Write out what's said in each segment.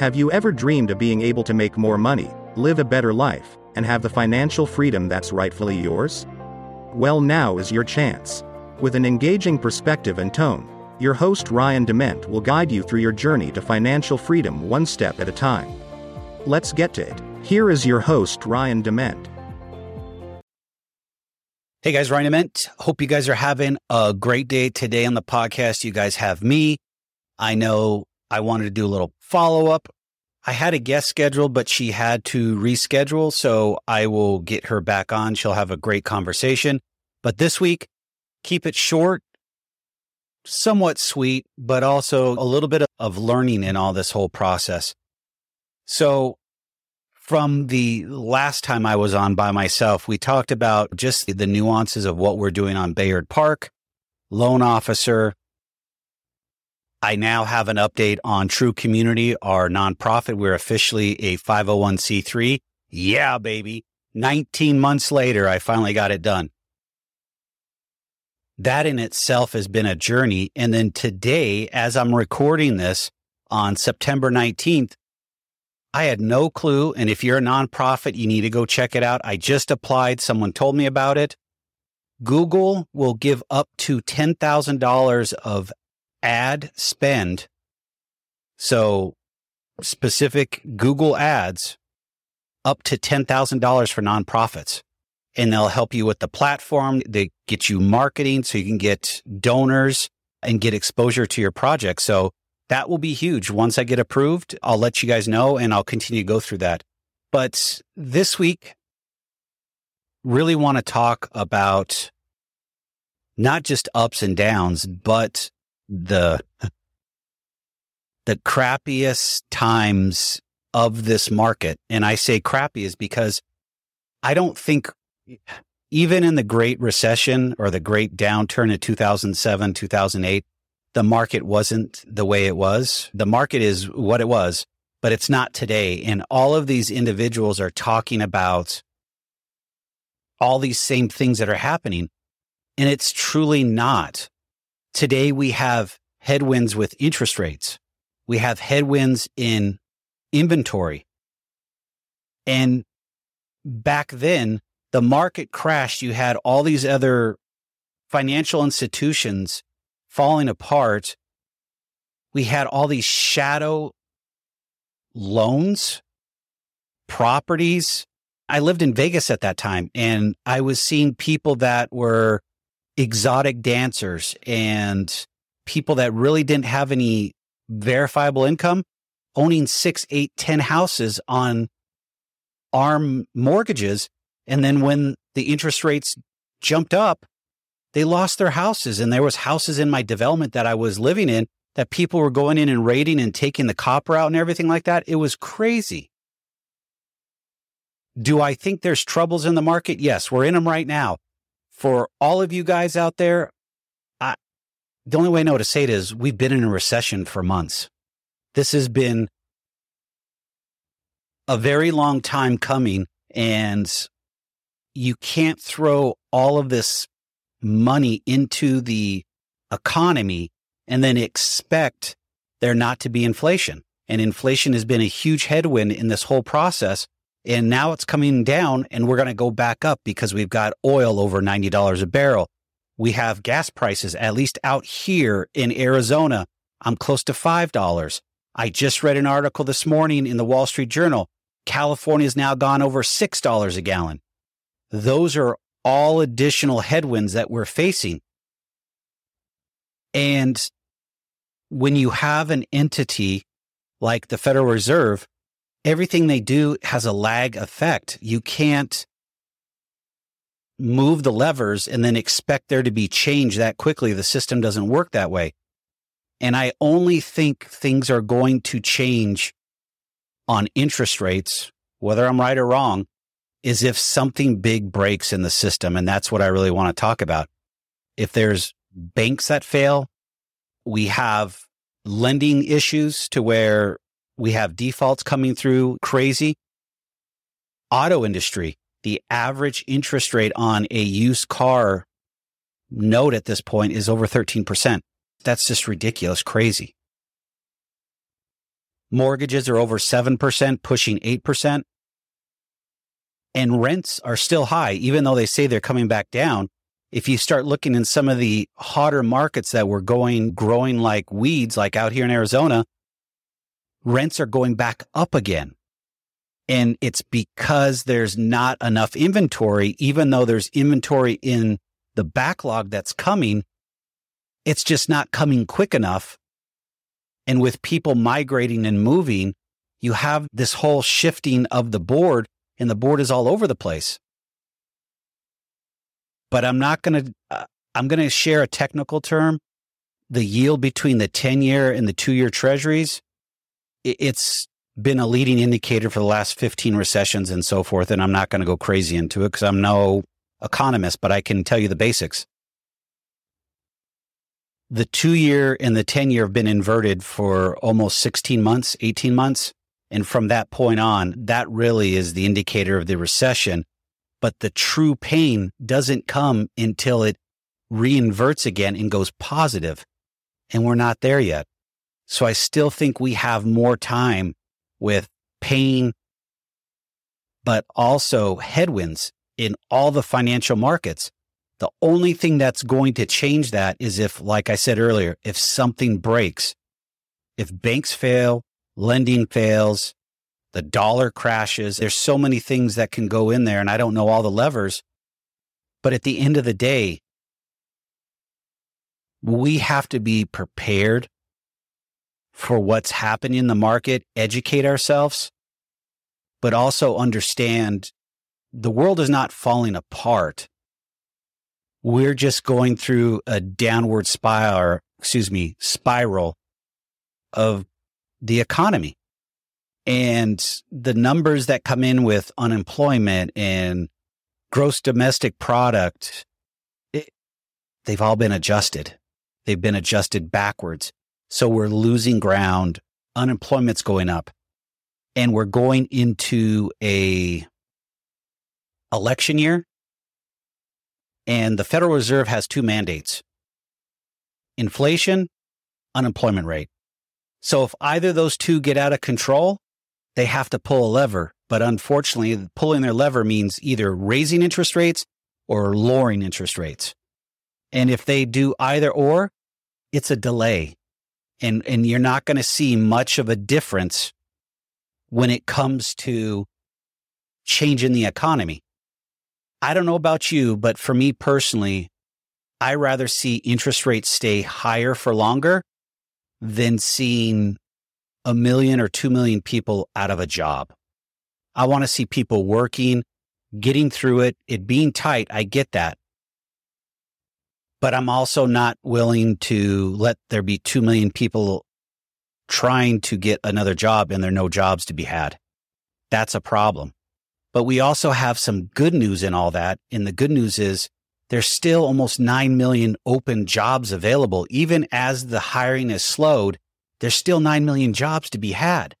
Have you ever dreamed of being able to make more money, live a better life, and have the financial freedom that's rightfully yours? Well, now is your chance. With an engaging perspective and tone, your host Ryan DeMent will guide you through your journey to financial freedom one step at a time. Let's get to it. Here is your host Ryan DeMent. Hey guys, Ryan DeMent. Hope you guys are having a great day today on the podcast. You guys have me. I know I wanted to do a little follow up. I had a guest scheduled, but she had to reschedule. So I will get her back on. She'll have a great conversation. But this week, keep it short, somewhat sweet, but also a little bit of learning in all this whole process. So from the last time I was on by myself, we talked about just the nuances of what we're doing on Bayard Park, loan officer, I now have an update on TruCommunity, our nonprofit. We're officially a 501c3. Yeah, baby. 19 months later, I finally got it done. That in itself has been a journey. And then today, as I'm recording this on September 19th, I had no clue. And if you're a nonprofit, you need to go check it out. I just applied. Someone told me about it. Google will give up to $10,000 of ad spend. So specific Google ads up to $10,000 for nonprofits. And they'll help you with the platform. They get you marketing so you can get donors and get exposure to your project. So that will be huge. Once I get approved, I'll let you guys know and I'll continue to go through that. But this week, really want to talk about not just ups and downs, but the the crappiest times of this market. And I say crappy is because I don't think even in the great recession or the great downturn in 2007, 2008, the market wasn't the way it was. The market is what it was, but it's not today. And all of these individuals are talking about all these same things that are happening. And it's truly not. Today we have headwinds with interest rates. We have headwinds in inventory. And back then, the market crashed. You had all these other financial institutions falling apart. We had all these shadow loans, properties. I lived in Vegas at that time and I was seeing people that were exotic dancers and people that really didn't have any verifiable income owning six, eight, ten houses on arm mortgages. And then when the interest rates jumped up, they lost their houses. And there was houses in my development that I was living in that people were going in and raiding and taking the copper out and everything like that. It was crazy. Do I think there's troubles in the market? Yes, we're in them right now for all of you guys out there, I, the only way I know to say it is we've been in a recession for months. This has been a very long time coming and you can't throw all of this money into the economy and then expect there not to be inflation. And inflation has been a huge headwind in this whole process. And now it's coming down and we're going to go back up because we've got oil over $90 a barrel. We have gas prices, at least out here in Arizona. I'm close to $5. I just read an article this morning in the Wall Street Journal. California has now gone over $6 a gallon. Those are all additional headwinds that we're facing. And when you have an entity like the Federal Reserve everything they do has a lag effect. You can't move the levers and then expect there to be change that quickly. The system doesn't work that way. And I only think things are going to change on interest rates, whether I'm right or wrong, is if something big breaks in the system. And that's what I really want to talk about. If there's banks that fail, we have lending issues to where we have defaults coming through crazy. Auto industry, the average interest rate on a used car note at this point is over 13%. That's just ridiculous, crazy. Mortgages are over 7%, pushing 8%. And rents are still high, even though they say they're coming back down. If you start looking in some of the hotter markets that were going, growing like weeds, like out here in Arizona, rents are going back up again. And it's because there's not enough inventory, even though there's inventory in the backlog that's coming. It's just not coming quick enough. And with people migrating and moving, you have this whole shifting of the board and the board is all over the place. But I'm not going to, uh, I'm going to share a technical term. The yield between the 10 year and the two year treasuries, it's been a leading indicator for the last 15 recessions and so forth. And I'm not going to go crazy into it because I'm no economist, but I can tell you the basics. The two year and the 10 year have been inverted for almost 16 months, 18 months. And from that point on, that really is the indicator of the recession. But the true pain doesn't come until it reinverts again and goes positive. And we're not there yet. So I still think we have more time with pain, but also headwinds in all the financial markets. The only thing that's going to change that is if, like I said earlier, if something breaks, if banks fail, lending fails, the dollar crashes, there's so many things that can go in there and I don't know all the levers. But at the end of the day, we have to be prepared for what's happening in the market, educate ourselves, but also understand the world is not falling apart. We're just going through a downward spiral, excuse me, spiral of the economy. And the numbers that come in with unemployment and gross domestic product, it, they've all been adjusted. They've been adjusted backwards. So we're losing ground. Unemployment's going up and we're going into a election year. And the Federal Reserve has two mandates. Inflation, unemployment rate. So if either those two get out of control, they have to pull a lever. But unfortunately, pulling their lever means either raising interest rates or lowering interest rates. And if they do either or, it's a delay and and you're not going to see much of a difference when it comes to changing the economy. I don't know about you, but for me personally, I rather see interest rates stay higher for longer than seeing a million or 2 million people out of a job. I want to see people working, getting through it, it being tight. I get that but I'm also not willing to let there be 2 million people trying to get another job and there are no jobs to be had. That's a problem. But we also have some good news in all that. And the good news is there's still almost 9 million open jobs available. Even as the hiring has slowed, there's still 9 million jobs to be had.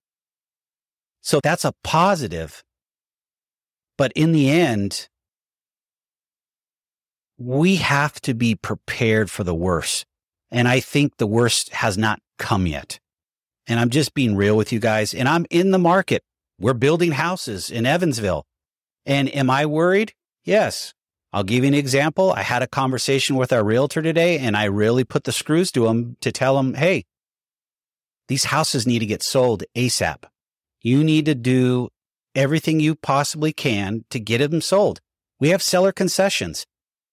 So that's a positive. But in the end, we have to be prepared for the worst. And I think the worst has not come yet. And I'm just being real with you guys. And I'm in the market. We're building houses in Evansville. And am I worried? Yes. I'll give you an example. I had a conversation with our realtor today and I really put the screws to him to tell him, Hey, these houses need to get sold ASAP. You need to do everything you possibly can to get them sold. We have seller concessions.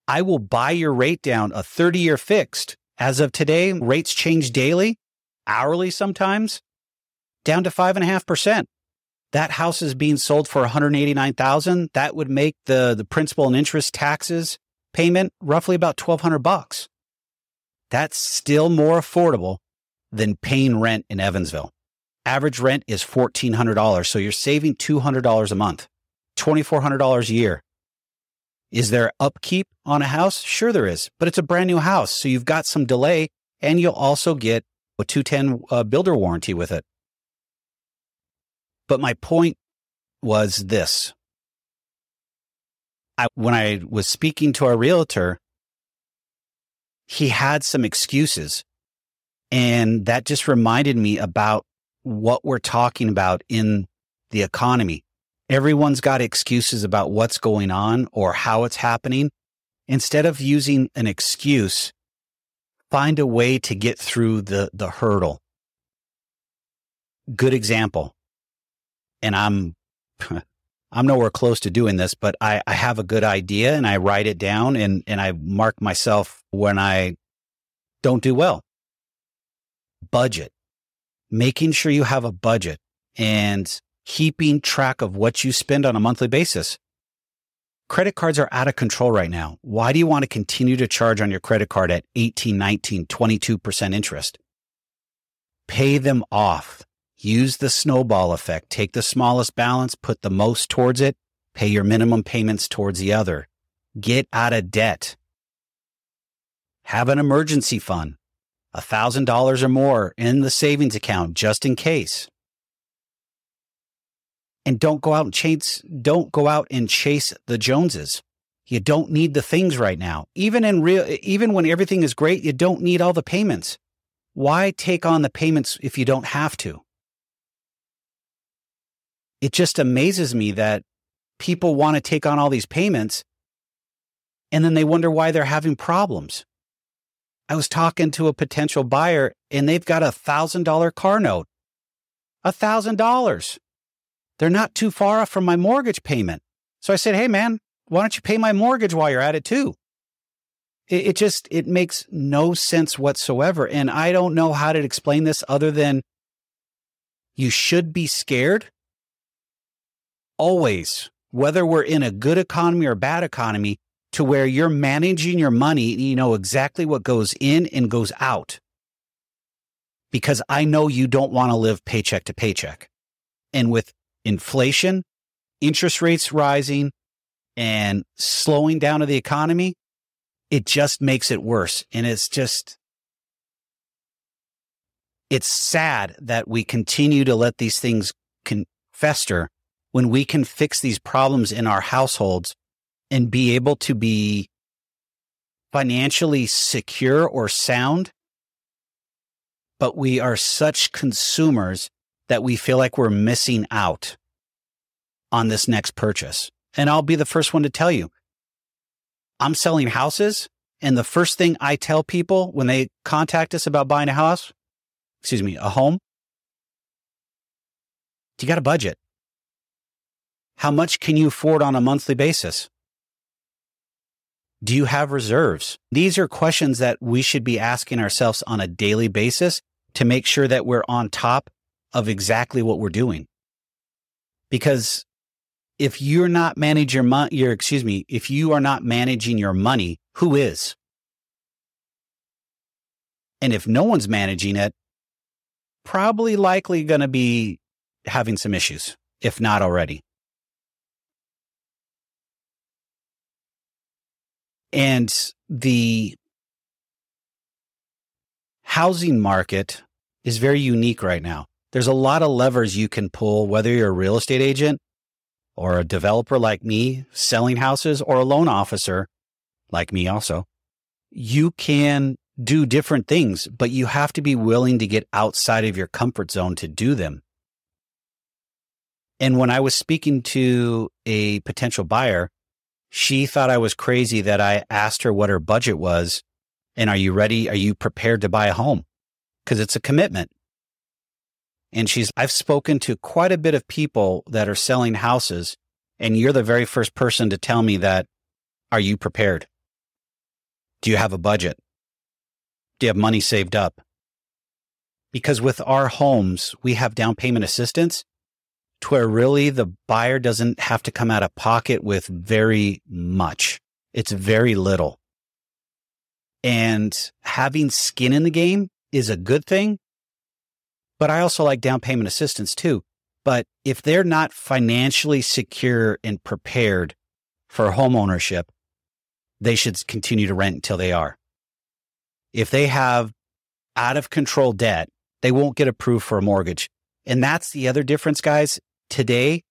I will buy your rate down a 30 year fixed. As of today, rates change daily, hourly sometimes, down to five and a half percent. That house is being sold for 189,000. That would make the, the principal and interest taxes payment roughly about 1200 bucks. That's still more affordable than paying rent in Evansville. Average rent is $1,400. So you're saving $200 a month, $2,400 a year. Is there upkeep on a house? Sure, there is, but it's a brand new house. So you've got some delay and you'll also get a 210 uh, builder warranty with it. But my point was this. I, when I was speaking to our realtor, he had some excuses. And that just reminded me about what we're talking about in the economy. Everyone's got excuses about what's going on or how it's happening. Instead of using an excuse, find a way to get through the, the hurdle. Good example. And I'm, I'm nowhere close to doing this, but I, I have a good idea and I write it down and, and I mark myself when I don't do well. Budget, making sure you have a budget and keeping track of what you spend on a monthly basis. Credit cards are out of control right now. Why do you want to continue to charge on your credit card at 18, 19, 22% interest? Pay them off. Use the snowball effect. Take the smallest balance, put the most towards it, pay your minimum payments towards the other. Get out of debt. Have an emergency fund, $1,000 or more in the savings account just in case and don't go out and chase don't go out and chase the Joneses. You don't need the things right now. Even in real even when everything is great, you don't need all the payments. Why take on the payments if you don't have to? It just amazes me that people want to take on all these payments and then they wonder why they're having problems. I was talking to a potential buyer and they've got a thousand dollar car note. A thousand dollars. They're not too far off from my mortgage payment. So I said, Hey, man, why don't you pay my mortgage while you're at it too? It, it just, it makes no sense whatsoever. And I don't know how to explain this other than you should be scared always, whether we're in a good economy or bad economy, to where you're managing your money, you know exactly what goes in and goes out. Because I know you don't want to live paycheck to paycheck. And with inflation, interest rates rising, and slowing down of the economy, it just makes it worse. And it's just, it's sad that we continue to let these things can fester when we can fix these problems in our households and be able to be financially secure or sound. But we are such consumers that we feel like we're missing out on this next purchase. And I'll be the first one to tell you I'm selling houses. And the first thing I tell people when they contact us about buying a house, excuse me, a home, Do you got a budget? How much can you afford on a monthly basis? Do you have reserves? These are questions that we should be asking ourselves on a daily basis to make sure that we're on top of exactly what we're doing. Because if you're not managing your money, your, excuse me, if you are not managing your money, who is? And if no one's managing it, probably likely going to be having some issues, if not already. And the housing market is very unique right now. There's a lot of levers you can pull, whether you're a real estate agent or a developer like me selling houses or a loan officer like me also. You can do different things, but you have to be willing to get outside of your comfort zone to do them. And when I was speaking to a potential buyer, she thought I was crazy that I asked her what her budget was. And are you ready? Are you prepared to buy a home? Because it's a commitment. And she's, I've spoken to quite a bit of people that are selling houses, and you're the very first person to tell me that. Are you prepared? Do you have a budget? Do you have money saved up? Because with our homes, we have down payment assistance to where really the buyer doesn't have to come out of pocket with very much. It's very little. And having skin in the game is a good thing but I also like down payment assistance too. But if they're not financially secure and prepared for home ownership, they should continue to rent until they are. If they have out of control debt, they won't get approved for a mortgage. And that's the other difference, guys. Today,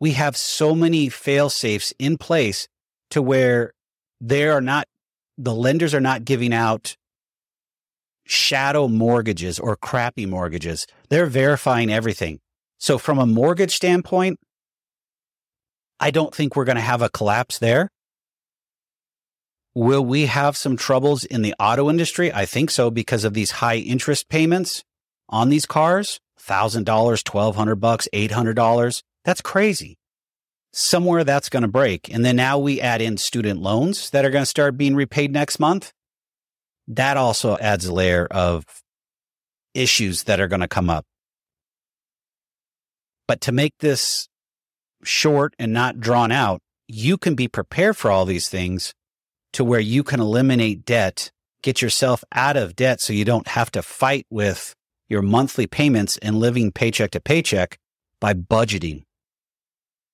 we have so many fail safes in place to where they are not, the lenders are not giving out shadow mortgages or crappy mortgages. They're verifying everything. So from a mortgage standpoint, I don't think we're going to have a collapse there. Will we have some troubles in the auto industry? I think so because of these high interest payments on these cars. $1,000, 1200 bucks, $800. That's crazy. Somewhere that's going to break. And then now we add in student loans that are going to start being repaid next month. That also adds a layer of issues that are going to come up. But to make this short and not drawn out, you can be prepared for all these things to where you can eliminate debt, get yourself out of debt so you don't have to fight with your monthly payments and living paycheck to paycheck by budgeting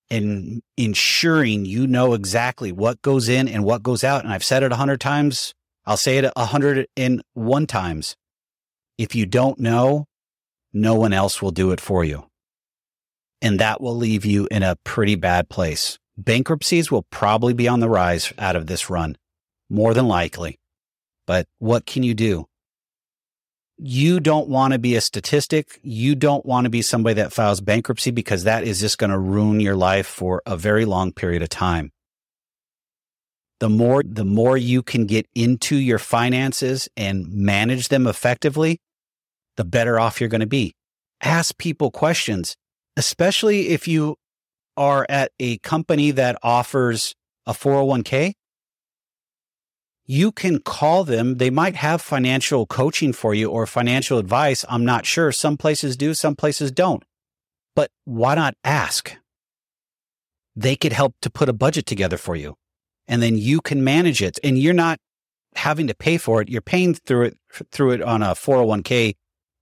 and ensuring you know exactly what goes in and what goes out. And I've said it a hundred times. I'll say it a hundred and one times. If you don't know, no one else will do it for you. And that will leave you in a pretty bad place. Bankruptcies will probably be on the rise out of this run, more than likely. But what can you do? you don't want to be a statistic. You don't want to be somebody that files bankruptcy because that is just going to ruin your life for a very long period of time. The more, the more you can get into your finances and manage them effectively, the better off you're going to be. Ask people questions, especially if you are at a company that offers a 401k you can call them. They might have financial coaching for you or financial advice. I'm not sure. Some places do, some places don't. But why not ask? They could help to put a budget together for you and then you can manage it and you're not having to pay for it. You're paying through it, through it on a 401k.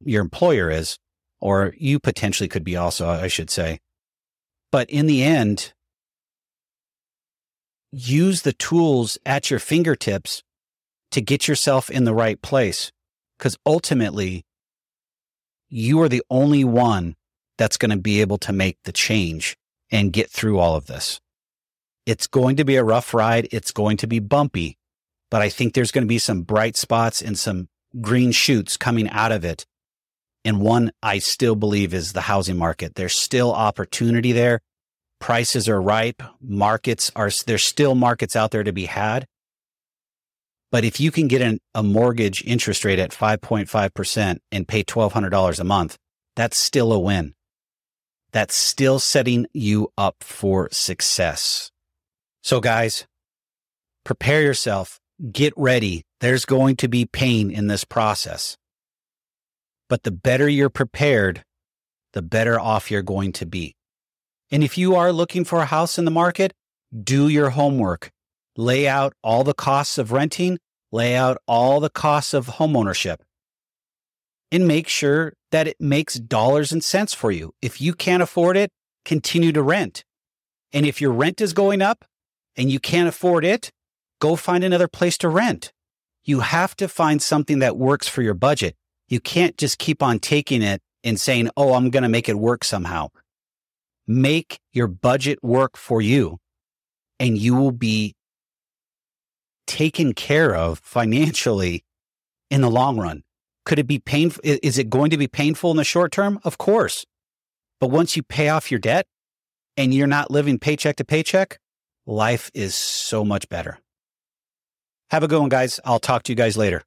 Your employer is, or you potentially could be also, I should say. But in the end, use the tools at your fingertips to get yourself in the right place. Because ultimately, you are the only one that's going to be able to make the change and get through all of this. It's going to be a rough ride. It's going to be bumpy, but I think there's going to be some bright spots and some green shoots coming out of it. And one I still believe is the housing market. There's still opportunity there prices are ripe, markets are, there's still markets out there to be had. But if you can get an, a mortgage interest rate at 5.5% and pay $1,200 a month, that's still a win. That's still setting you up for success. So guys, prepare yourself, get ready. There's going to be pain in this process. But the better you're prepared, the better off you're going to be. And if you are looking for a house in the market, do your homework. Lay out all the costs of renting, lay out all the costs of homeownership, and make sure that it makes dollars and cents for you. If you can't afford it, continue to rent. And if your rent is going up and you can't afford it, go find another place to rent. You have to find something that works for your budget. You can't just keep on taking it and saying, Oh, I'm going to make it work somehow make your budget work for you and you will be taken care of financially in the long run. Could it be painful? Is it going to be painful in the short term? Of course. But once you pay off your debt and you're not living paycheck to paycheck, life is so much better. Have a good one, guys. I'll talk to you guys later.